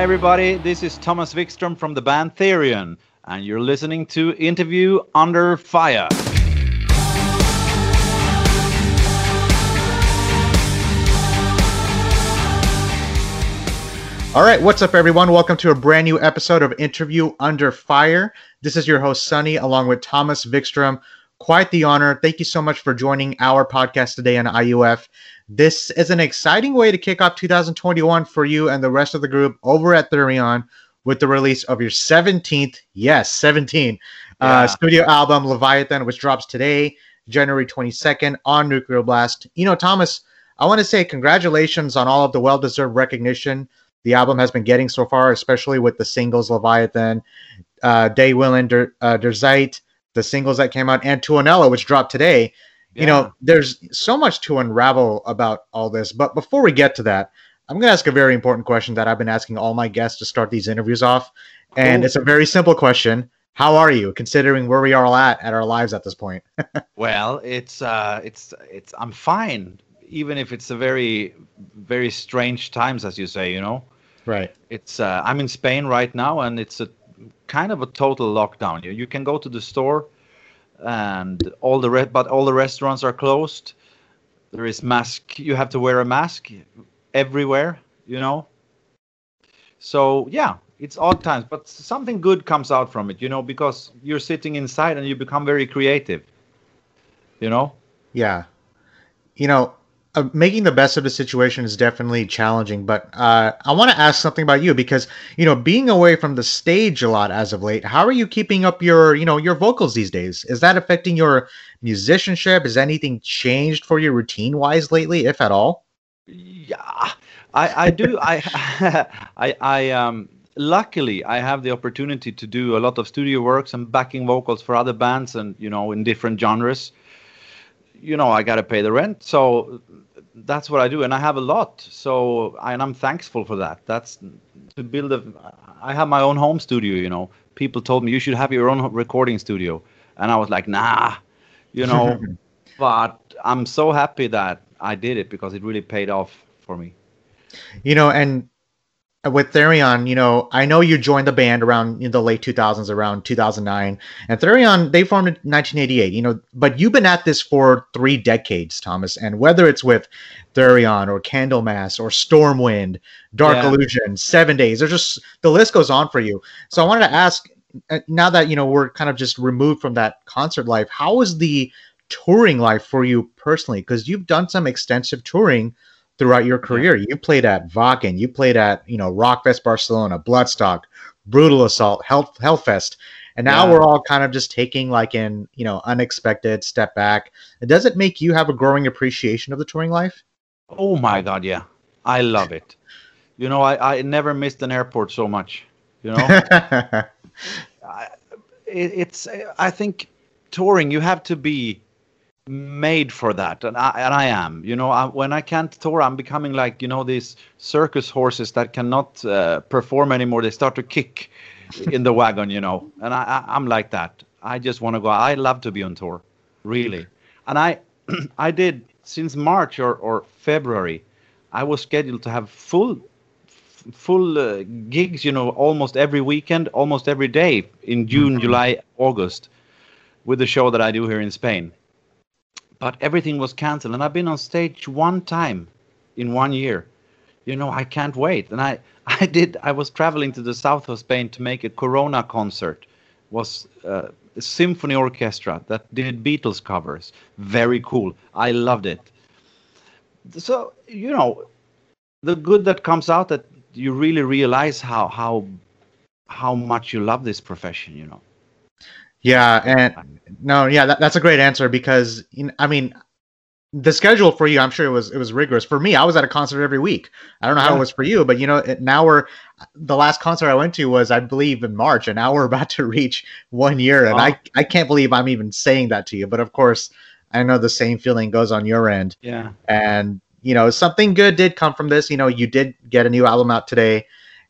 Hi, everybody. This is Thomas Wikström from the band Therion, and you're listening to Interview Under Fire. All right, what's up, everyone? Welcome to a brand new episode of Interview Under Fire. This is your host, Sunny, along with Thomas Wikström. Quite the honor. Thank you so much for joining our podcast today on IUF. This is an exciting way to kick off 2021 for you and the rest of the group over at Therion with the release of your 17th, yes, 17 uh, yeah. uh, studio album, Leviathan, which drops today, January 22nd on Nuclear Blast. You know, Thomas, I want to say congratulations on all of the well deserved recognition the album has been getting so far, especially with the singles Leviathan, uh, Day Willen, Der, uh, Der Zeit, the singles that came out, and Tuonela, which dropped today. Yeah. You know, there's so much to unravel about all this. But before we get to that, I'm going to ask a very important question that I've been asking all my guests to start these interviews off. And it's a very simple question. How are you, considering where we are all at at our lives at this point? well, it's uh, it's it's I'm fine, even if it's a very very strange times, as you say. You know, Right. It's uh, I'm in Spain right now, and it's a kind of a total lockdown. You you can go to the store, and all the re- but all the restaurants are closed. There is mask. You have to wear a mask everywhere. You know. So yeah, it's odd times, but something good comes out from it. You know, because you're sitting inside and you become very creative. You know. Yeah. You know, uh, making the best of the situation is definitely challenging, but uh, I want to ask something about you because you know being away from the stage a lot as of late. How are you keeping up your you know your vocals these days? Is that affecting your musicianship? Has anything changed for you routine wise lately, if at all? Yeah, I I do I I I um luckily I have the opportunity to do a lot of studio works and backing vocals for other bands and you know in different genres you know i got to pay the rent. So that's what i do and i have a lot. So and i'm thankful for that. That's to build a i have my own home studio you know. People told me you should have your own recording studio. And i was like nah you know. But i'm so happy that i did it because it really paid off for me. You know and with Therion, you know, I know you joined the band around in the late 2000s, around 2009, and Therion they formed in 1988. You know, but you've been at this for three decades, Thomas. And whether it's with Therion or Candlemass or Stormwind, Dark yeah. Illusion, Seven Days, there's just the list goes on for you. So I wanted to ask, uh, now that you know we're kind of just removed from that concert life, how is the touring life for you personally? Because you've done some extensive touring throughout your career. You played at Wacken, you played at you know Rockfest Barcelona, Bloodstock, Brutal Assault, Hell, Hellfest, and now yeah. we're all kind of just taking like an you know unexpected step back. Does it make you have a growing appreciation of the touring life? Oh my god, yeah, I love it. You know, I I never missed an airport so much. You know, I, it, it's I think touring you have to be made for that and I, and I am you know I, when I can't tour I'm becoming like you know these circus horses that cannot uh, perform anymore. They start to kick in the wagon you know and I, I am like that. I just want to go I love to be on tour really. And I I did since March or, or February I was scheduled to have full full uh, gigs you know almost every weekend almost every day in June mm-hmm. July August with the show that I do here in Spain but everything was canceled. And i've been on stage one time in one year. You know i can't wait. And i i did i was traveling to the south of spain to make a corona concert. Was uh, a symphony orchestra that did beatles covers. Very cool. I loved it. So you know the good that comes out that you really realize how how how much you love this profession you know yeah, and no, yeah, that, that's a great answer because I mean, the schedule for you, I'm sure it was it was rigorous. For me, I was at a concert every week. I don't know how it was for you, but you know, now we're the last concert I went to was I believe in March, and now we're about to reach one year, and I I can't believe I'm even saying that to you. But of course, I know the same feeling goes on your end. Yeah, and you know, something good did come from this. You know, you did get a new album out today,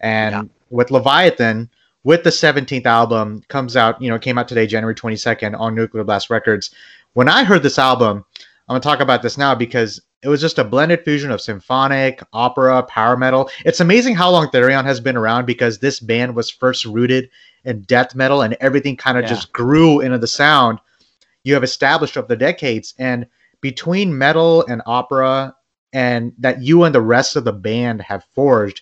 and yeah. with Leviathan with the 17th album comes out you know came out today january 22nd on nuclear blast records when i heard this album i'm going to talk about this now because it was just a blended fusion of symphonic, opera, power metal. It's amazing how long Therion has been around because this band was first rooted in death metal and everything kind of Yeah. just grew into the sound you have established over the decades. And between metal and opera, and that you and the rest of the band have forged,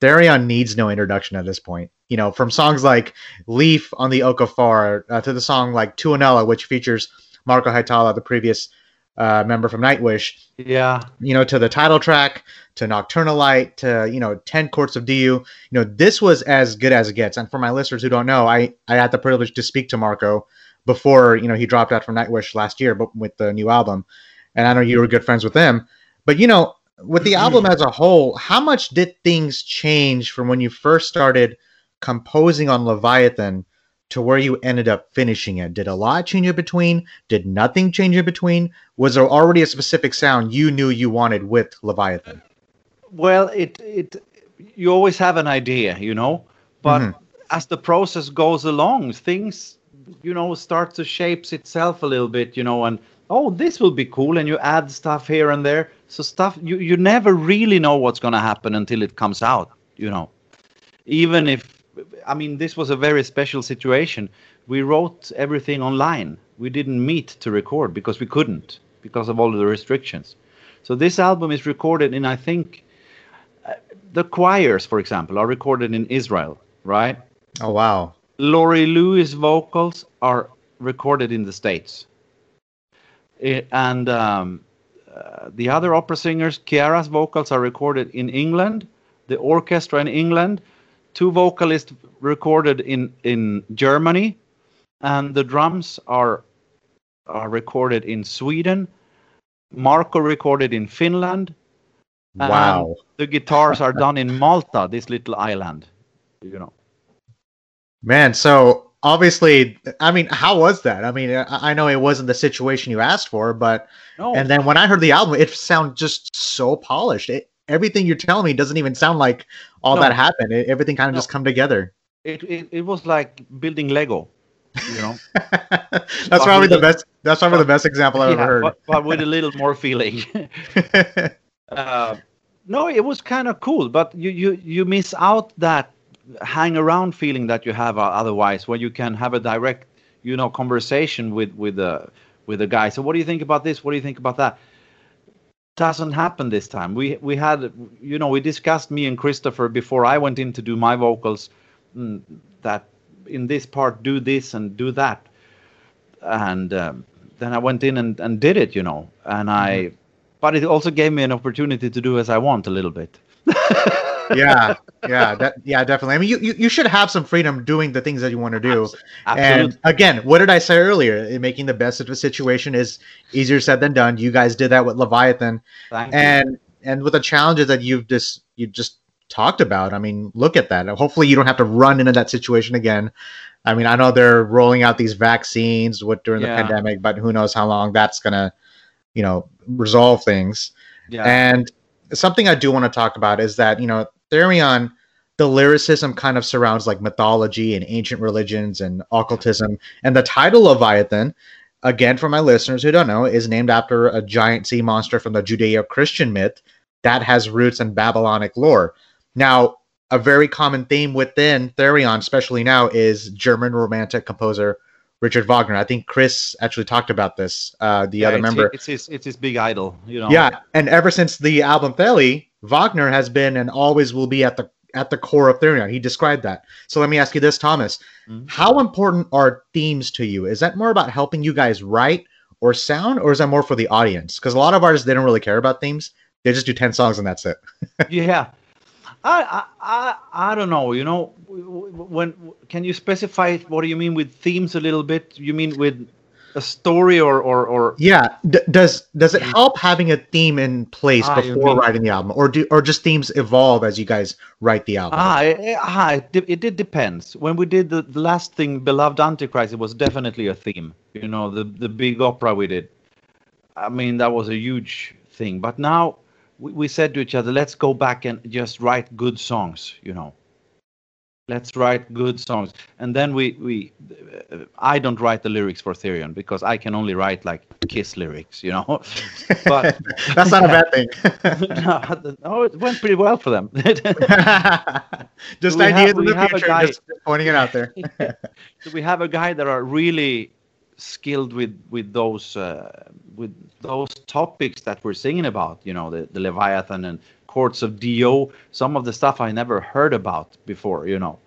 Therion needs no introduction at this point. You know, from songs like Leaf on the Oak of Far uh, to the song like Tuonela, which features Marco Hietala, the previous uh, member from Nightwish, Yeah. you know, to the title track, to Nocturnal Light, to, you know, 10 Courts of Diyu. You know, this was as good as it gets. And for my listeners who don't know, I, I had the privilege to speak to Marco before, you know, he dropped out from Nightwish last year but with the new album. And I know you were good friends with him. But, you know, with the album as a whole, how much did things change from when you first started composing on Leviathan to where you ended up finishing it? Did a lot change in between? Did nothing change in between? Was there already a specific sound you knew you wanted with Leviathan? Well, it it you always have an idea, you know, but Mhm. as the process goes along, things you know start to shapes itself a little bit, you know, and oh, this will be cool, and you add stuff here and there. So stuff you you never really know what's gonna happen until it comes out, you know. Even if I mean this was a very special situation. We wrote everything online. We didn't meet to record because we couldn't because of all of the restrictions. So this album is recorded in I think the choirs, for example, are recorded in Israel, right? Oh wow. Lori Lewis vocals are recorded in the States. Eh, and um, uh, the other opera singers, Chiara's vocals are recorded in England, the orchestra in England, two vocalists recorded in, in Germany, and the drums are are recorded in Sweden. Marco recorded in Finland. and Wow. the guitars are done in Malta, this little island. You know. Man, so obviously, I mean, how was that? I mean, I, I know it wasn't the situation you asked for, but No, and then when I heard the album, it sounded just so polished. It, everything you're telling me doesn't even sound like all No. that happened. It, everything kind of No. just come together. it, it, it was like building Lego, you know. that's But probably the the- best. That's probably the best example I've Yeah, ever but, but with a little more feeling. uh, no, it was kind of cool, but you, you you miss out that hang around feeling that you have uh, otherwise, when you can have a direct, you know, conversation with with the with the guy. So what do you think about this? What do you think about that? Doesn't happen this time. We we had, you know, we discussed me and Christopher before I went in to do my vocals. mm, That in this part do this and do that, and um, then I went in and, and did it, you know, and I. But it also gave me an opportunity to do as I want a little bit. yeah, yeah, that, yeah, definitely. I mean, you, you you should have some freedom doing the things that you want to do. And again, what did I say earlier? Making the best of a situation is easier said than done. You guys did that with Leviathan, Thank you. and and with the challenges that you've just you just talked about. I mean, look at that. Hopefully, you don't have to run into that situation again. I mean, I know they're rolling out these vaccines with during the pandemic, but who knows how long that's gonna, you know, resolve things. yeah. And something I do want to talk about is that, you know, Therion, the lyricism kind of surrounds like mythology and ancient religions and occultism. And the title Leviathan, again, for my listeners who don't know, is named after a giant sea monster from the Judeo Christian myth that has roots in Babylonic lore. Now, a very common theme within Therion, especially now, is German romantic composer Richard Wagner. I think Chris actually talked about this, uh, the Yeah, other it's, member. It's his, it's his big idol, you know. Yeah, and ever since the album Theli, Wagner has been and always will be at the at the core of Therion. He described that. So let me ask you this, Thomas: Mhm. How important are themes to you? Is that more about helping you guys write or sound, or is that more for the audience? Because a lot of artists they don't really care about themes; they just do ten songs and that's it. yeah. I, I I don't know. You know, when can you specify what do you mean with themes a little bit? You mean with a story or or or Yeah. D- does does it help having a theme in place Ah, before mean- writing the album, or do or just themes evolve as you guys write the album? ah it, ah it, it did depends. When we did the, the last thing, Beloved Antichrist, it was definitely a theme. You know, the the big opera we did. I mean, that was a huge thing. But now we, we said to each other, let's go back and just write good songs. You know. let's write good songs and then we we uh, i don't write the lyrics for therion because i can only write like kiss lyrics you know but that's not a bad thing no, no, it went pretty well for them just ideas in the future guy, just pointing it out there so we have a guy that are really skilled with with those uh, with those topics that we're singing about you know the, the leviathan and Courts of do some of the stuff i never heard about before you know.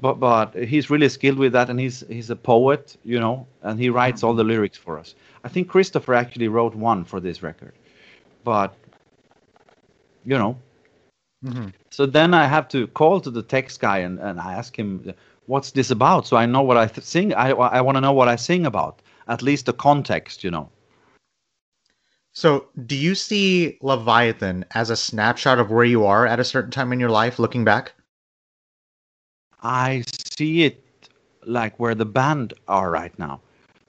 But but he's really skilled with that and he's he's a poet you know and he writes all the lyrics for us. I think christopher actually wrote one for this record but you know. Mm-hmm. so then i have to call to the text guy and, and i ask him what's this about? So i know what i th- sing i, I want to know what i sing about at least the context you know. So do you see leviathan as a snapshot of where you are at a certain time in your life looking back? I see it like where the band are right now.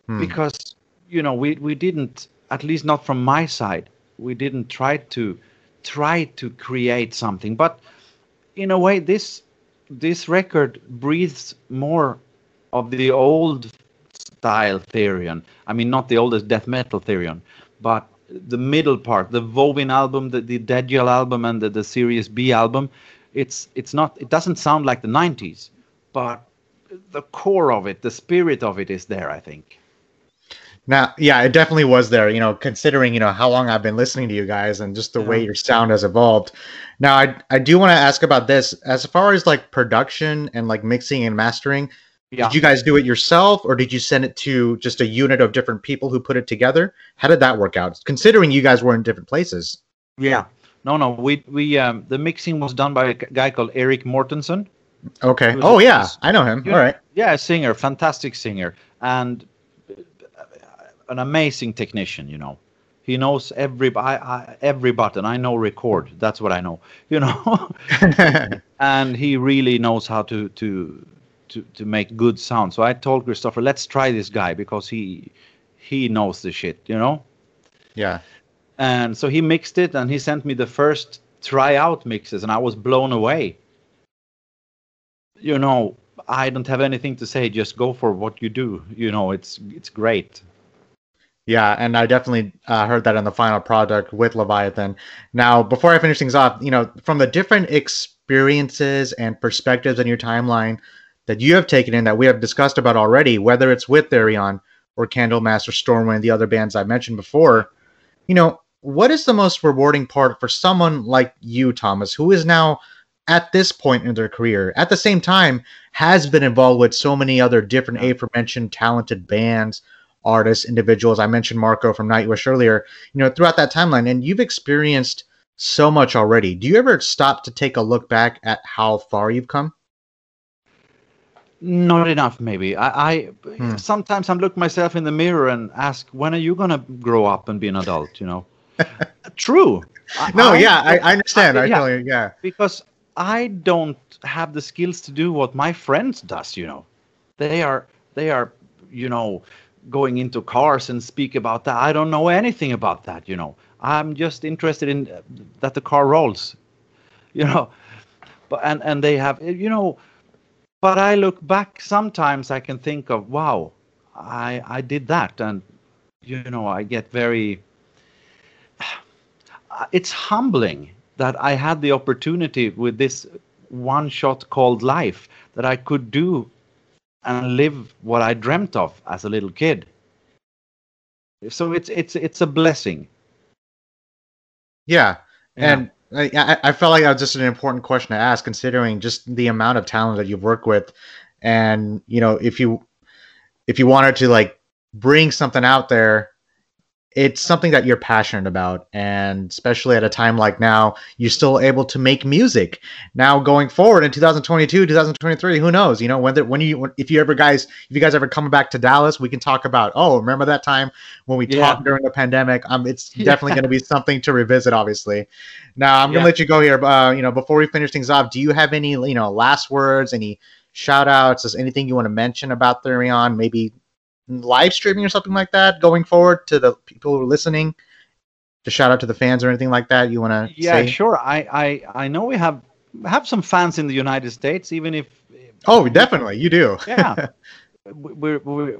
Hmm. because you know we, we didn't at least not from my side we didn't try to try to create something. But in a way this this record breathes more of the old style Therion. I mean, not the oldest death metal Therion, but the middle part, the Vovin album, the, the Deggial album, and the, the Sirius B album. It's it's not. It doesn't sound like the '90s, but the core of it, the spirit of it, is there. I think. Now, yeah, it definitely was there. You know, considering you know how long I've been listening to you guys and just the yeah. way your sound has evolved. Now, I I do want to ask about this as far as like production and like mixing and mastering. Yeah. Did you guys do it yourself, or did you send it to just a unit of different people who put it together? How did that work out? Considering you guys were in different places. Yeah. No, no. We we um the mixing was done by a guy called Erik Mårtensson. Okay. Oh yeah, I know him. All right. Yeah, singer, fantastic singer, and an amazing technician, you know. He knows every I, I, every button. I know record. That's what I know, you know. and he really knows how to to to to make good sound. So I told Christopher, let's try this guy because he he knows the shit, you know. Yeah. And so he mixed it, and he sent me the first tryout mixes, and I was blown away. You know, I don't have anything to say. Just go for what you do. You know, it's it's great. Yeah, and I definitely uh, heard that in the final product with Leviathan. Now, before I finish things off, you know, from the different experiences and perspectives in your timeline that you have taken in that we have discussed about already, whether it's with Therion or Candlemass or Stormwind, the other bands I mentioned before, you know, what is the most rewarding part for someone like you, Thomas, who is now at this point in their career, at the same time, has been involved with so many other different aforementioned talented bands, artists, individuals. I mentioned Marco from Nightwish earlier, you know, throughout that timeline, and you've experienced so much already. Do you ever stop to take a look back at how far you've come? Not enough, maybe. I, I hmm. sometimes I'm looking myself in the mirror and ask, when are you gonna grow up and be an adult? You know, true. no, I, yeah, I, I understand. I, I yeah, you, yeah, because I don't have the skills to do what my friends does. You know, they are they are you know going into cars and speak about that. I don't know anything about that, you know. I'm just interested in uh, that the car rolls, you know. But and and they have, you know. But I look back. Sometimes I can think of, wow, I I did that, and you know, I get very. It's humbling that I had the opportunity with this one shot called life that I could do and live what I dreamt of as a little kid. So it's it's it's a blessing. Yeah, yeah. and I, I felt like that was just an important question to ask, considering just the amount of talent that you've worked with, and you know if you if you wanted to like bring something out there it's something that you're passionate about and especially at a time like now you're still able to make music. Now going forward in 2022 2023 who knows? You know when when you if you ever guys if you guys ever come back to dallas we can talk about oh remember that time when we yeah. talked during the pandemic? Um it's definitely going to be something to revisit obviously. Now i'm going to let you go here uh, you know before we finish things off do you have any you know last words any shout outs is anything you want to mention about Therion maybe live streaming or something like that going forward to the people who are listening? To shout out to the fans or anything like that you want to? Yeah, say? sure. I, I I know we have have some fans in the United States, even if Oh, definitely, you do. yeah, we're, we're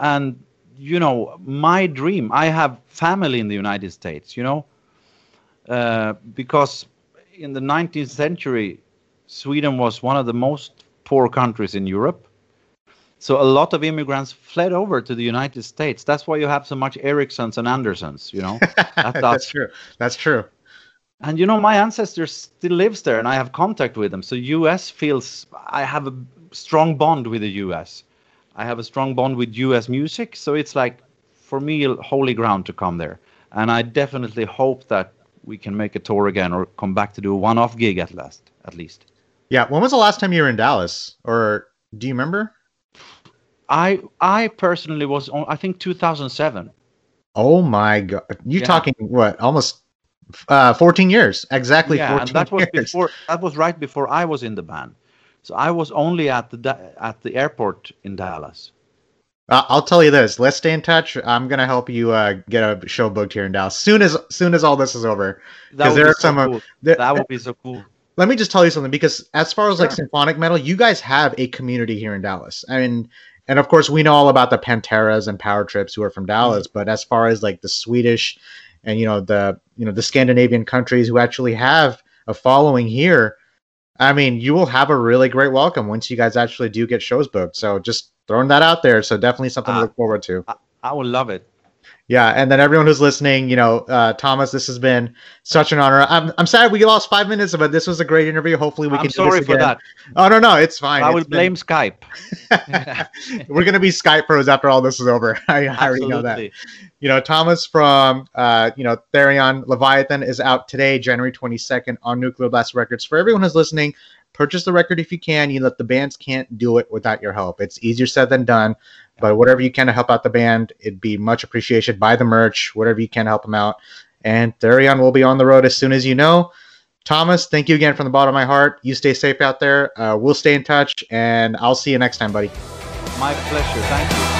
and you know my dream. I have family in the United States. You know, uh, because in the 19th century, Sweden was one of the most poor countries in Europe. So a lot of immigrants fled over to the United States. That's why you have so much Ericssons and Andersons, you know. That's, That's true. That's true. And you know, my ancestors still lives there, and I have contact with them. So U.S. feels I have a strong bond with the U.S. I have a strong bond with U.S. music, so it's like for me holy ground to come there. And I definitely hope that we can make a tour again or come back to do a one-off gig at last, at least. Yeah. When was the last time you were in Dallas, or do you remember? I I personally was on I think 2007. Oh my god! You yeah. talking what? Almost uh, 14 years, exactly. Yeah, 14 and that was years. before. That was right before I was in the band. So I was only at the at the airport in Dallas. Uh, I'll tell you this. Let's stay in touch. I'm gonna help you uh, get a show booked here in Dallas soon as soon as all this is over. Because there are so some. Cool. There, that would be so cool. Let me just tell you something. Because as far as sure. like symphonic metal, you guys have a community here in Dallas. I mean, and of course we know all about the Panteras and Power Trips who are from Dallas. Mm-hmm. But as far as like the Swedish and you know the you know the Scandinavian countries who actually have a following here, I mean, you will have a really great welcome once you guys actually do get shows booked. So just throwing that out there. So definitely something uh, to look forward to. I, I would love it. Yeah, and then everyone who's listening, you know, uh, Thomas, this has been such an honor. I'm, I'm sad we lost five minutes, but this was a great interview. Hopefully, we I'm can. sorry for that. Oh no, no, it's fine. I will blame Skype. We're gonna be Skype pros after all this is over. I, I already know that. You know, Thomas from uh, you know Therion Leviathan is out today, January 22nd on Nuclear Blast Records. For everyone who's listening, purchase the record if you can. You let the bands can't do it without your help. It's easier said than done. But whatever you can to help out the band, it'd be much appreciated. Buy the merch, whatever you can help them out. And Therion will be on the road as soon as you know. Thomas, thank you again from the bottom of my heart. You stay safe out there. Uh, we'll stay in touch, and I'll see you next time, buddy. My pleasure. Thank you.